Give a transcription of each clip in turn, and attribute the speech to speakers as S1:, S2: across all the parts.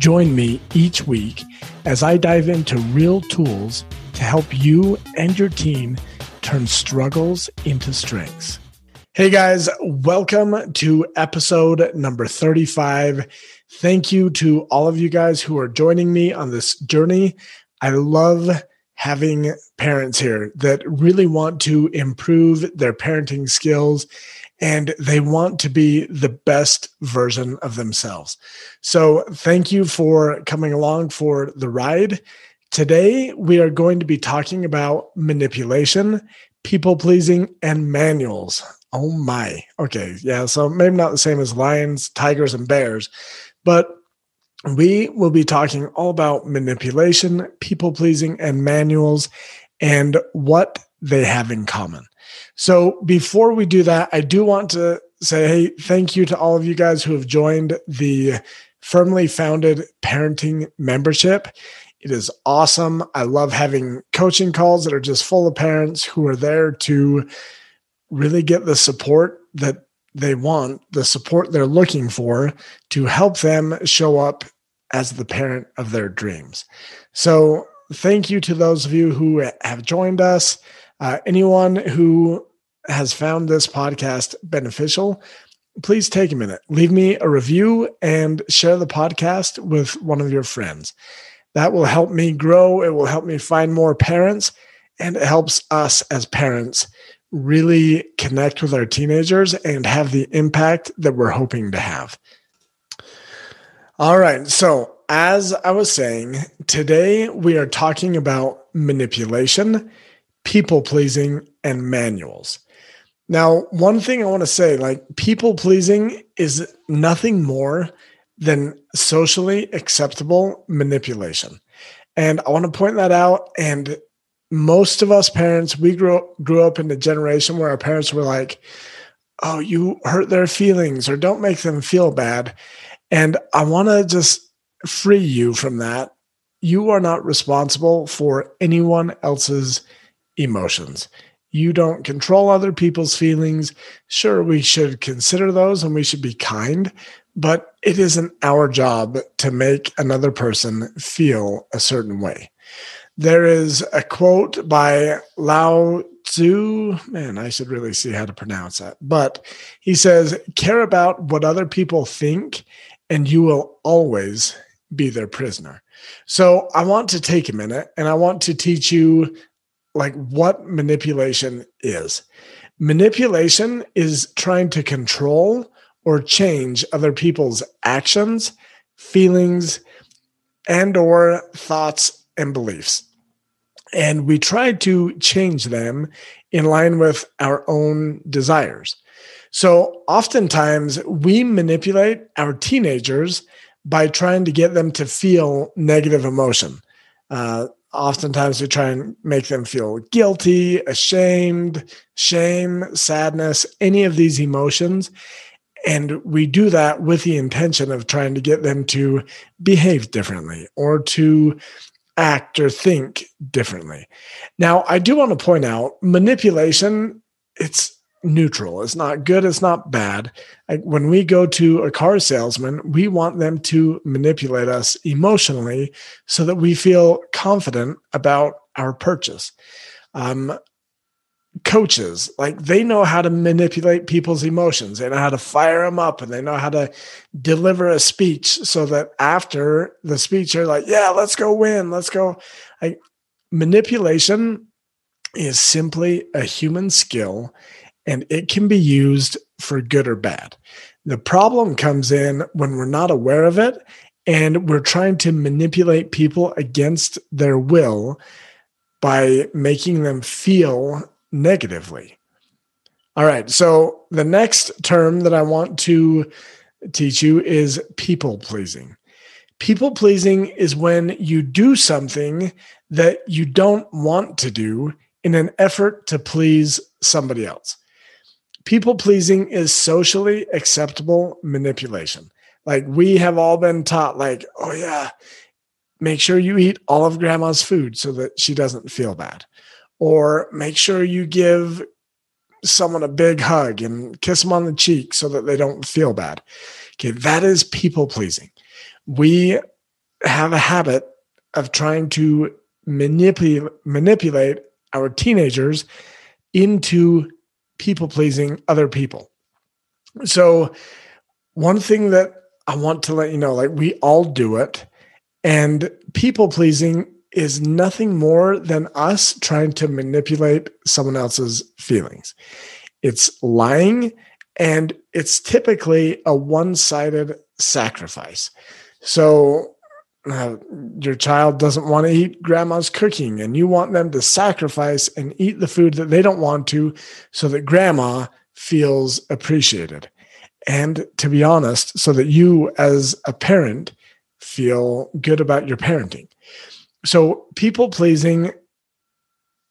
S1: Join me each week as I dive into real tools to help you and your team turn struggles into strengths. Hey guys, welcome to episode number 35. Thank you to all of you guys who are joining me on this journey. I love having parents here that really want to improve their parenting skills and they want to be the best version of themselves. So, thank you for coming along for the ride. Today, we are going to be talking about manipulation, people pleasing, and manuals. Oh my. Okay. Yeah. So, maybe not the same as lions, tigers, and bears, but we will be talking all about manipulation, people pleasing, and manuals and what they have in common. So before we do that, I do want to say, hey, thank you to all of you guys who have joined the firmly founded parenting membership. It is awesome. I love having coaching calls that are just full of parents who are there to really get the support that they want, the support they're looking for to help them show up as the parent of their dreams. So, thank you to those of you who have joined us. Uh, anyone who has found this podcast beneficial, please take a minute, leave me a review, and share the podcast with one of your friends. That will help me grow. It will help me find more parents, and it helps us as parents really connect with our teenagers and have the impact that we're hoping to have. All right. So, as I was saying, today we are talking about manipulation people pleasing, and manuals. Now, one thing I want to say like, people pleasing is nothing more than socially acceptable manipulation. And I want to point that out. And most of us parents, we grew, grew up in a generation where our parents were like, oh, you hurt their feelings or don't make them feel bad. And I want to just free you from that. You are not responsible for anyone else's emotions. You don't control other people's feelings. Sure, we should consider those and we should be kind, but it isn't our job to make another person feel a certain way. There is a quote by Lao Tzu. Man, I should really see how to pronounce that. But he says, care about what other people think, and you will always be their prisoner. So I want to take a minute and I want to teach you like what manipulation is. Manipulation is trying to control or change other people's actions, feelings, and or thoughts and beliefs. And we try to change them in line with our own desires. So oftentimes we manipulate our teenagers by trying to get them to feel negative emotion. Uh, oftentimes we try and make them feel guilty, ashamed, shame, sadness, any of these emotions. And we do that with the intention of trying to get them to behave differently or to act or think differently. Now, I do want to point out manipulation, it's neutral. It's not good. It's not bad. when we go to a car salesman, we want them to manipulate us emotionally so that we feel confident about our purchase. Um, coaches, like they know how to manipulate people's emotions. They know how to fire them up and they know how to deliver a speech so that after the speech, they're like, yeah, let's go win. Let's go. Like manipulation is simply a human skill and it can be used for good or bad. The problem comes in when we're not aware of it and we're trying to manipulate people against their will by making them feel negatively. All right. So the next term that I want to teach you is people pleasing. People pleasing is when you do something that you don't want to do in an effort to please somebody else. People pleasing is socially acceptable manipulation. Like we have all been taught, like, oh, yeah, make sure you eat all of grandma's food so that she doesn't feel bad. Or make sure you give someone a big hug and kiss them on the cheek so that they don't feel bad. Okay, that is people pleasing. We have a habit of trying to manipulate manipulate our teenagers into people pleasing other people. So, one thing that I want to let you know like, we all do it, and people pleasing is nothing more than us trying to manipulate someone else's feelings. It's lying, and it's typically a one sided sacrifice. So, uh, your child doesn't want to eat grandma's cooking and you want them to sacrifice and eat the food that they don't want to so that grandma feels appreciated and to be honest so that you as a parent feel good about your parenting so people pleasing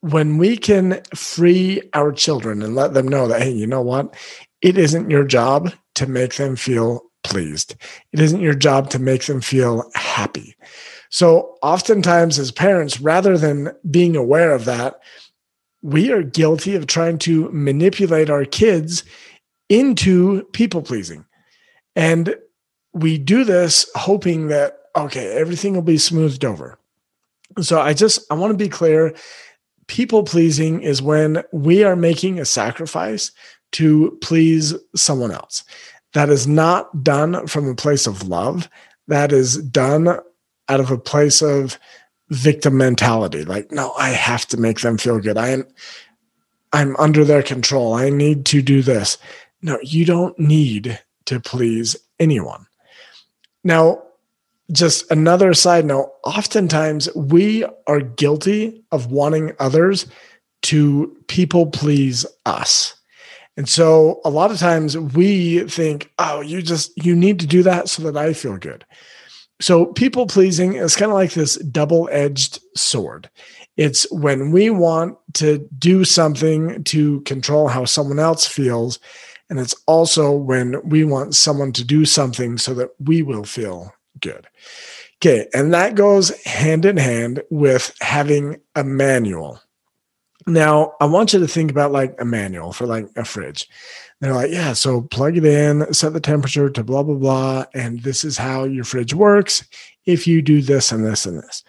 S1: when we can free our children and let them know that hey you know what it isn't your job to make them feel pleased. It isn't your job to make them feel happy. So, oftentimes, as parents, rather than being aware of that, we are guilty of trying to manipulate our kids into people pleasing. And we do this hoping that, okay, everything will be smoothed over. So, I just, I want to be clear people pleasing is when we are making a sacrifice to please someone else that is not done from a place of love. That is done out of a place of victim mentality. Like, no, I have to make them feel good. I am I'm under their control. I need to do this. No, you don't need to please anyone. Now, just another side note, oftentimes we are guilty of wanting others to people please us. And so a lot of times we think, oh, you just, you need to do that so that I feel good. So people pleasing is kind of like this double edged sword. It's when we want to do something to control how someone else feels. And it's also when we want someone to do something so that we will feel good. Okay. And that goes hand in hand with having a manual. Now, I want you to think about like a manual for like a fridge. They're like, yeah, so plug it in, set the temperature to blah, blah, blah. And this is how your fridge works if you do this and this and this.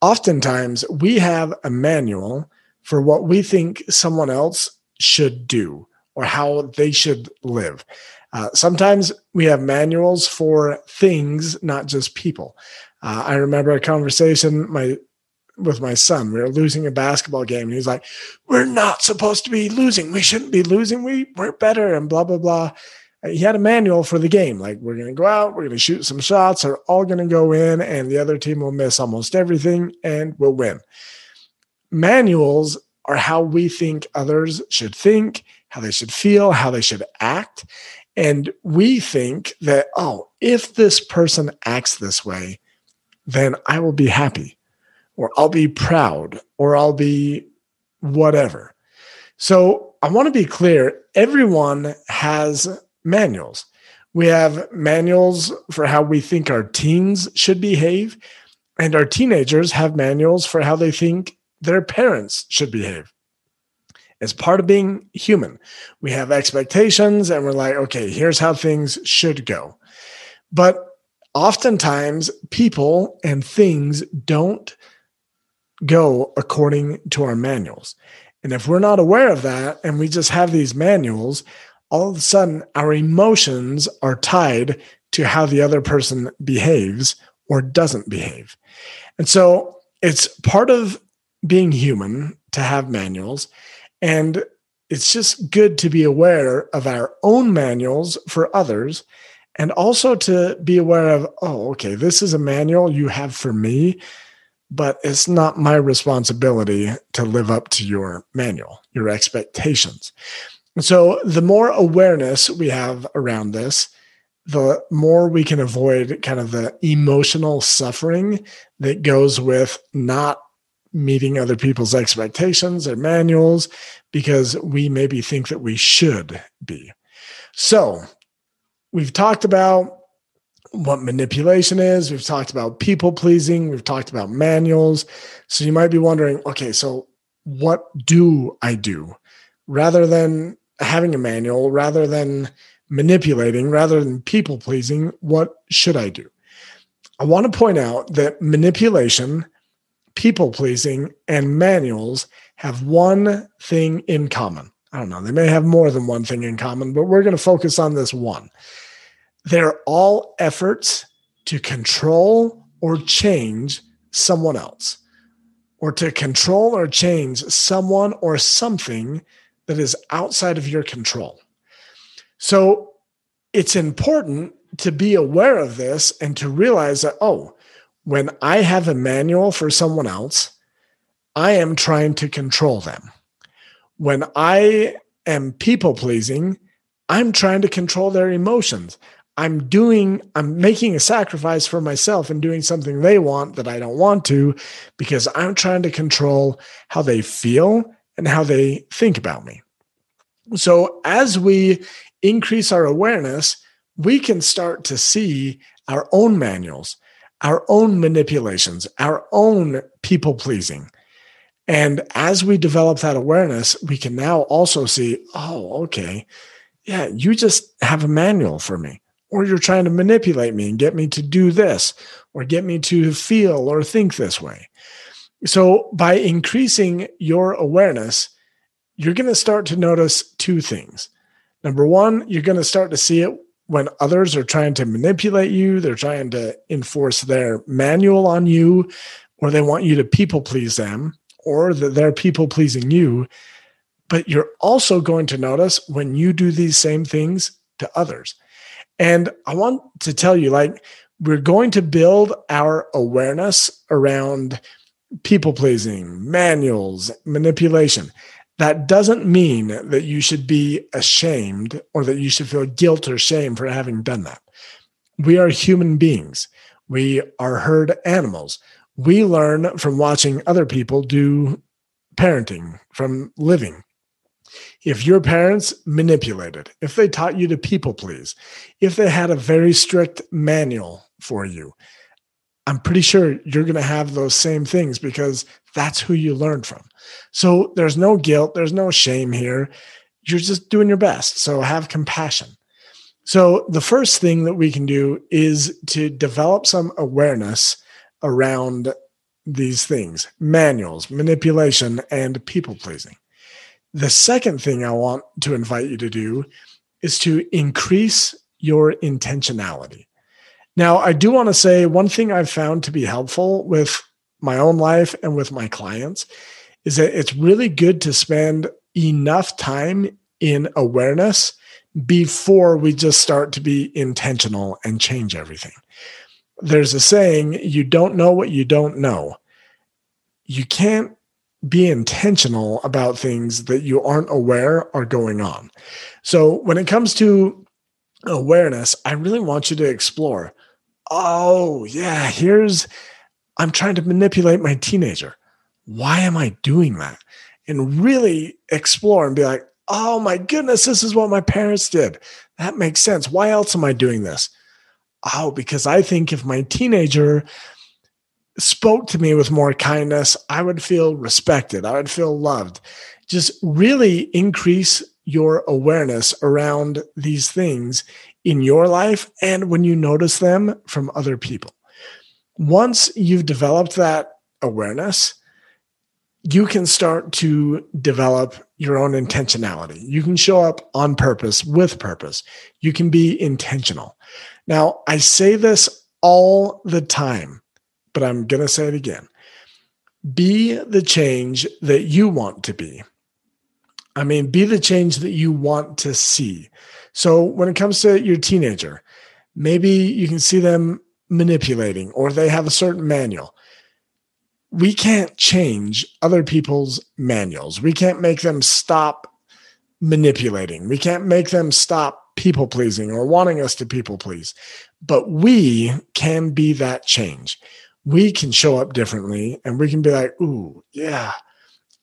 S1: Oftentimes, we have a manual for what we think someone else should do or how they should live. Uh, sometimes we have manuals for things, not just people. Uh, I remember a conversation my with my son. We were losing a basketball game, and he's like, "We're not supposed to be losing. We shouldn't be losing. We we're better." And blah blah blah. He had a manual for the game. Like we're going to go out, we're going to shoot some shots, they're all going to go in, and the other team will miss almost everything, and we'll win. Manuals are how we think others should think, how they should feel, how they should act. And we think that, oh, if this person acts this way, then I will be happy or I'll be proud, or I'll be whatever. So I want to be clear everyone has manuals. We have manuals for how we think our teens should behave, and our teenagers have manuals for how they think their parents should behave. As part of being human, we have expectations and we're like, okay, here's how things should go. But oftentimes, people and things don't go according to our manuals. And if we're not aware of that and we just have these manuals, all of a sudden our emotions are tied to how the other person behaves or doesn't behave. And so it's part of being human to have manuals. And it's just good to be aware of our own manuals for others and also to be aware of, oh, okay, this is a manual you have for me but it's not my responsibility to live up to your manual, your expectations. so, the more awareness we have around this, the more we can avoid kind of the emotional suffering that goes with not meeting other people's expectations or manuals because we maybe think that we should be. So, we've talked about what manipulation is, we've talked about people pleasing, we've talked about manuals. So, you might be wondering okay, so what do I do rather than having a manual, rather than manipulating rather than people pleasing, what should I do? I want to point out that manipulation, people pleasing, and manuals have one thing in common. I don't know, they may have more than one thing in common, but we're going to focus on this one. They're all efforts to control or change someone else, or to control or change someone or something that is outside of your control. So it's important to be aware of this and to realize that, oh, when I have a manual for someone else, I am trying to control them. When I am people pleasing, I'm trying to control their emotions. I'm doing, I'm making a sacrifice for myself and doing something they want that I don't want to because I'm trying to control how they feel and how they think about me. So as we increase our awareness, we can start to see our own manuals, our own manipulations, our own people pleasing. And as we develop that awareness, we can now also see, oh, okay, yeah, you just have a manual for me, or you're trying to manipulate me and get me to do this, or get me to feel or think this way. So, by increasing your awareness, you're going to start to notice two things. Number one, you're going to start to see it when others are trying to manipulate you, they're trying to enforce their manual on you, or they want you to people please them, or that they're people pleasing you. But you're also going to notice when you do these same things to others. And I want to tell you, like, we're going to build our awareness around people pleasing, manuals, manipulation that doesn't mean that you should be ashamed or that you should feel guilt or shame for having done that. We are human beings. We are herd animals. We learn from watching other people do parenting, from living. If your parents manipulated, if they taught you to people please, if they had a very strict manual for you, I'm pretty sure you're going to have those same things because that's who you learned from. So there's no guilt, there's no shame here. You're just doing your best. So have compassion. So the first thing that we can do is to develop some awareness around these things manuals, manipulation, and people pleasing. The second thing I want to invite you to do is to increase your intentionality. Now, I do want to say one thing I've found to be helpful with my own life and with my clients is that it's really good to spend enough time in awareness before we just start to be intentional and change everything. There's a saying, you don't know what you don't know. You can't be intentional about things that you aren't aware are going on. So when it comes to awareness, I really want you to explore oh, yeah, here's, I'm trying to manipulate my teenager. Why am I doing that? And really explore and be like, oh my goodness, this is what my parents did. That makes sense. Why else am I doing this? Oh, because I think if my teenager spoke to me with more kindness, I would feel respected. I would feel loved. Just really increase your awareness around these things in your life and when you notice them from other people. Once you've developed that awareness, you can start to develop your own intentionality. You can show up on purpose with purpose. You can be intentional. Now, I say this all the time, but I'm going to say it again. Be the change that you want to be. I mean, be the change that you want to see. So when it comes to your teenager, maybe you can see them manipulating or they have a certain manual. We can't change other people's manuals. We can't make them stop manipulating. We can't make them stop people pleasing or wanting us to people please. But we can be that change. We can show up differently and we can be like, ooh, yeah,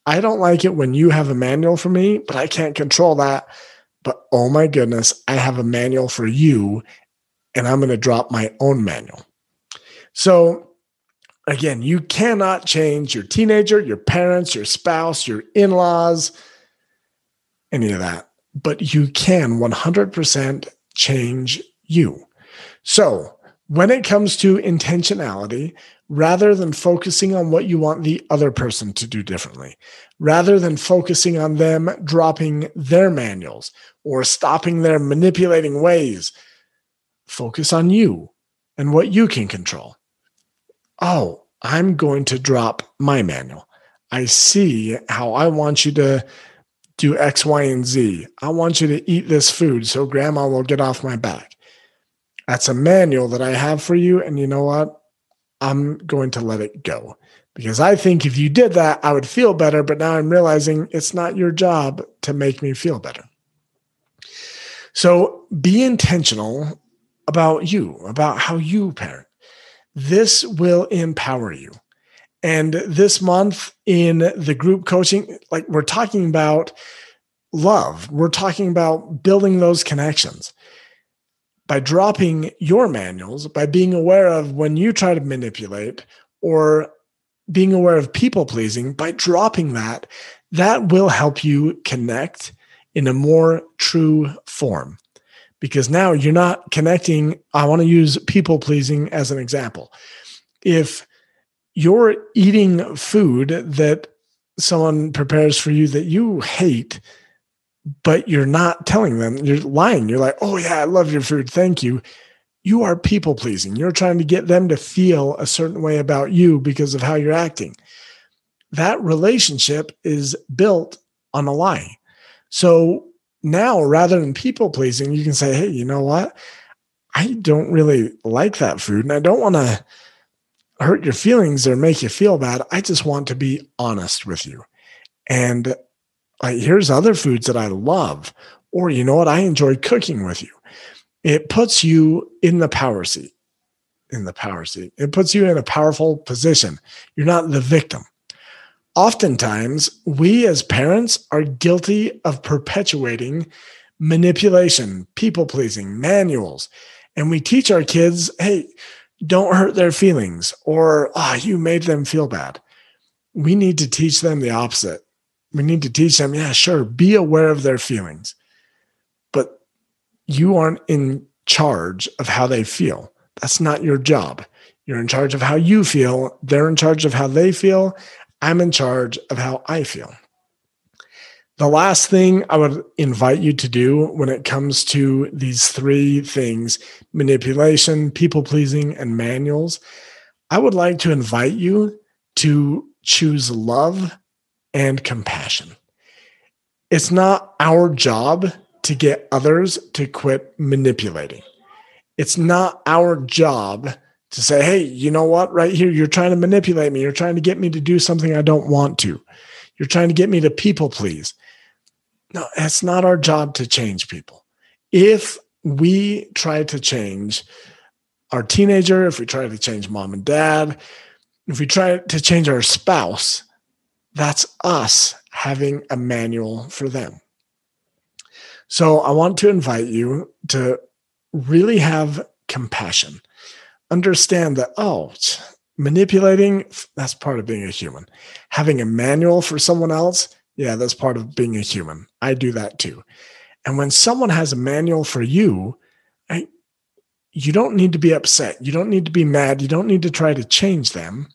S1: I don't like it when you have a manual for me, but I can't control that. But oh my goodness, I have a manual for you and I'm going to drop my own manual. So, again, you cannot change your teenager, your parents, your spouse, your in laws, any of that, but you can 100% change you. So, when it comes to intentionality, rather than focusing on what you want the other person to do differently, rather than focusing on them dropping their manuals or stopping their manipulating ways, focus on you and what you can control. Oh, I'm going to drop my manual. I see how I want you to do X, Y, and Z. I want you to eat this food so grandma will get off my back. That's a manual that I have for you. And you know what? I'm going to let it go because I think if you did that, I would feel better. But now I'm realizing it's not your job to make me feel better. So be intentional about you, about how you parent. This will empower you. And this month in the group coaching, like we're talking about love, we're talking about building those connections by dropping your manuals, by being aware of when you try to manipulate or being aware of people pleasing, by dropping that, that will help you connect in a more true form. Because now you're not connecting. I want to use people pleasing as an example. If you're eating food that someone prepares for you that you hate, but you're not telling them, you're lying. You're like, oh, yeah, I love your food. Thank you. You are people pleasing. You're trying to get them to feel a certain way about you because of how you're acting. That relationship is built on a lie. So now, rather than people pleasing, you can say, hey, you know what? I don't really like that food and I don't want to hurt your feelings or make you feel bad. I just want to be honest with you. And here's other foods that I love. Or, you know what? I enjoy cooking with you. It puts you in the power seat. In the power seat. It puts you in a powerful position. You're not the victim. Oftentimes, we as parents are guilty of perpetuating manipulation, people pleasing, manuals. And we teach our kids, hey, don't hurt their feelings, or ah, oh, you made them feel bad. We need to teach them the opposite we need to teach them, yeah, sure, be aware of their feelings, but you aren't in charge of how they feel. That's not your job. You're in charge of how you feel. They're in charge of how they feel. I'm in charge of how I feel. The last thing I would invite you to do when it comes to these three things manipulation, people pleasing, and manuals I would like to invite you to choose love and compassion. It's not our job to get others to quit manipulating. It's not our job to say, hey, you know what, right here, you're trying to manipulate me. You're trying to get me to do something I don't want to. You're trying to get me to people please. No, it's not our job to change people. If we try to change our teenager, if we try to change mom and dad, if we try to change our spouse, that's us having a manual for them. So I want to invite you to really have compassion. Understand that, oh, manipulating, that's part of being a human. Having a manual for someone else, yeah, that's part of being a human. I do that too. And when someone has a manual for you, I, you don't need to be upset. You don't need to be mad. You don't need to try to change them.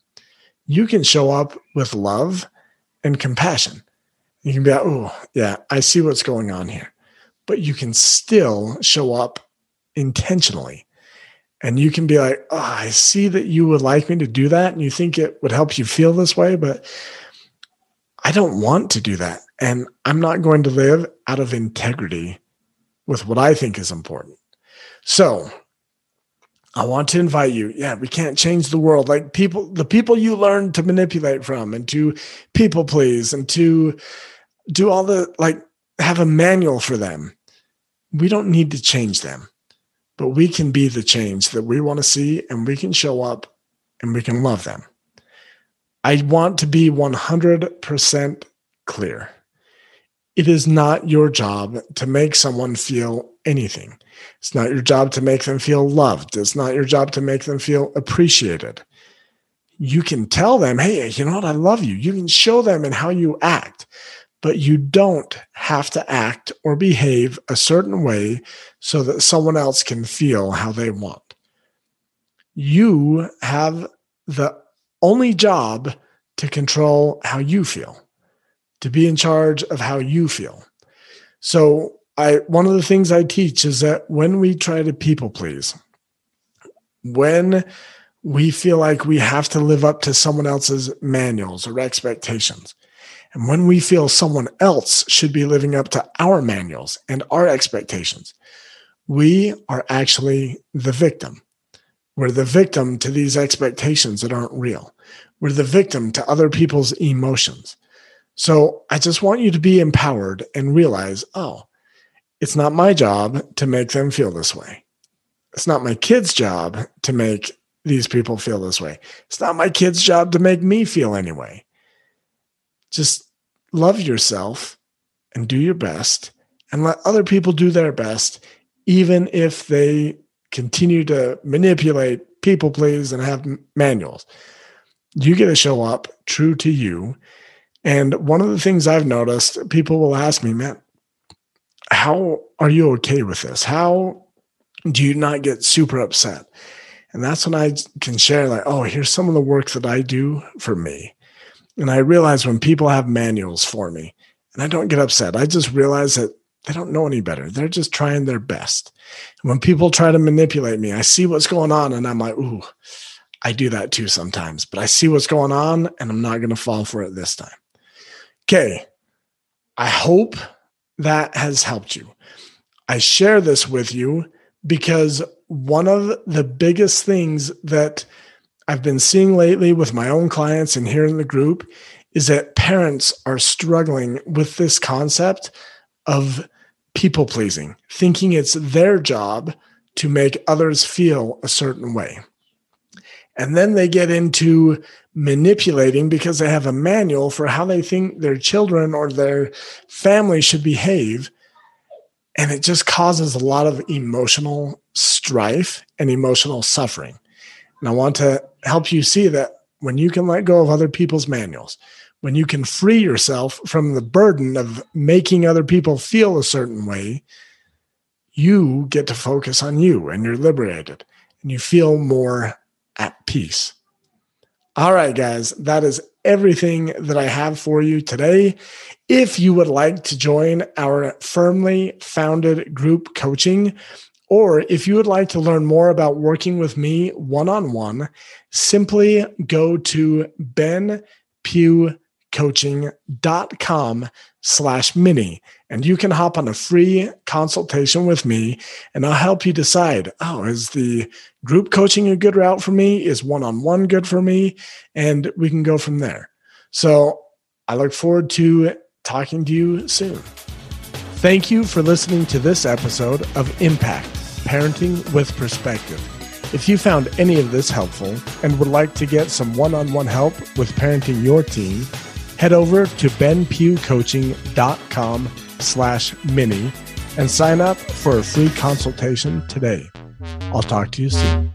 S1: You can show up with love and compassion. You can be like, oh, yeah, I see what's going on here. But you can still show up intentionally. And you can be like, oh, I see that you would like me to do that. And you think it would help you feel this way, but I don't want to do that. And I'm not going to live out of integrity with what I think is important. So I want to invite you. Yeah, we can't change the world. Like people, the people you learn to manipulate from and to people please and to do all the like have a manual for them. we don't need to change them, but we can be the change that we want to see and we can show up and we can love them. I want to be 100% clear. It is not your job to make someone feel anything. It's not your job to make them feel loved. It's not your job to make them feel appreciated. You can tell them, hey, you know what? I love you. You can show them in how you act, but you don't have to act or behave a certain way so that someone else can feel how they want. You have the only job to control how you feel, to be in charge of how you feel. So, I one of the things I teach is that when we try to people please, when we feel like we have to live up to someone else's manuals or expectations, and when we feel someone else should be living up to our manuals and our expectations, we are actually the victim. We're the victim to these expectations that aren't real. We're the victim to other people's emotions. So I just want you to be empowered and realize oh, it's not my job to make them feel this way. It's not my kid's job to make these people feel this way. It's not my kid's job to make me feel anyway. Just love yourself and do your best and let other people do their best, even if they continue to manipulate, people please, and have manuals. You get to show up true to you. And one of the things I've noticed, people will ask me, man, how are you okay with this? How do you not get super upset? And that's when I can share, like, oh, here's some of the work that I do for me. And I realize when people have manuals for me and I don't get upset, I just realize that they don't know any better. They're just trying their best. And when people try to manipulate me, I see what's going on and I'm like, ooh, I do that too sometimes, but I see what's going on and I'm not going to fall for it this time. Okay. I hope that has helped you. I share this with you because one of the biggest things that I've been seeing lately with my own clients and here in the group is that parents are struggling with this concept of people pleasing, thinking it's their job to make others feel a certain way. And then they get into manipulating because they have a manual for how they think their children or their family should behave. And it just causes a lot of emotional strife and emotional suffering. And I want to help you see that when you can let go of other people's manuals, when you can free yourself from the burden of making other people feel a certain way, you get to focus on you and you're liberated and you feel more at peace. All right, guys, that is everything that I have for you today. If you would like to join our firmly founded group coaching, or if you would like to learn more about working with me one on one, simply go to benpughcoaching.com slash mini and you can hop on a free consultation with me and I'll help you decide, oh, is the group coaching a good route for me? Is one-on-one good for me? And we can go from there. So I look forward to talking to you soon. Thank you for listening to this episode of Impact Parenting with Perspective. If you found any of this helpful and would like to get some one on one help with parenting your team, head over to benpughcoaching.com slash mini and sign up for a free consultation today. I'll talk to you soon.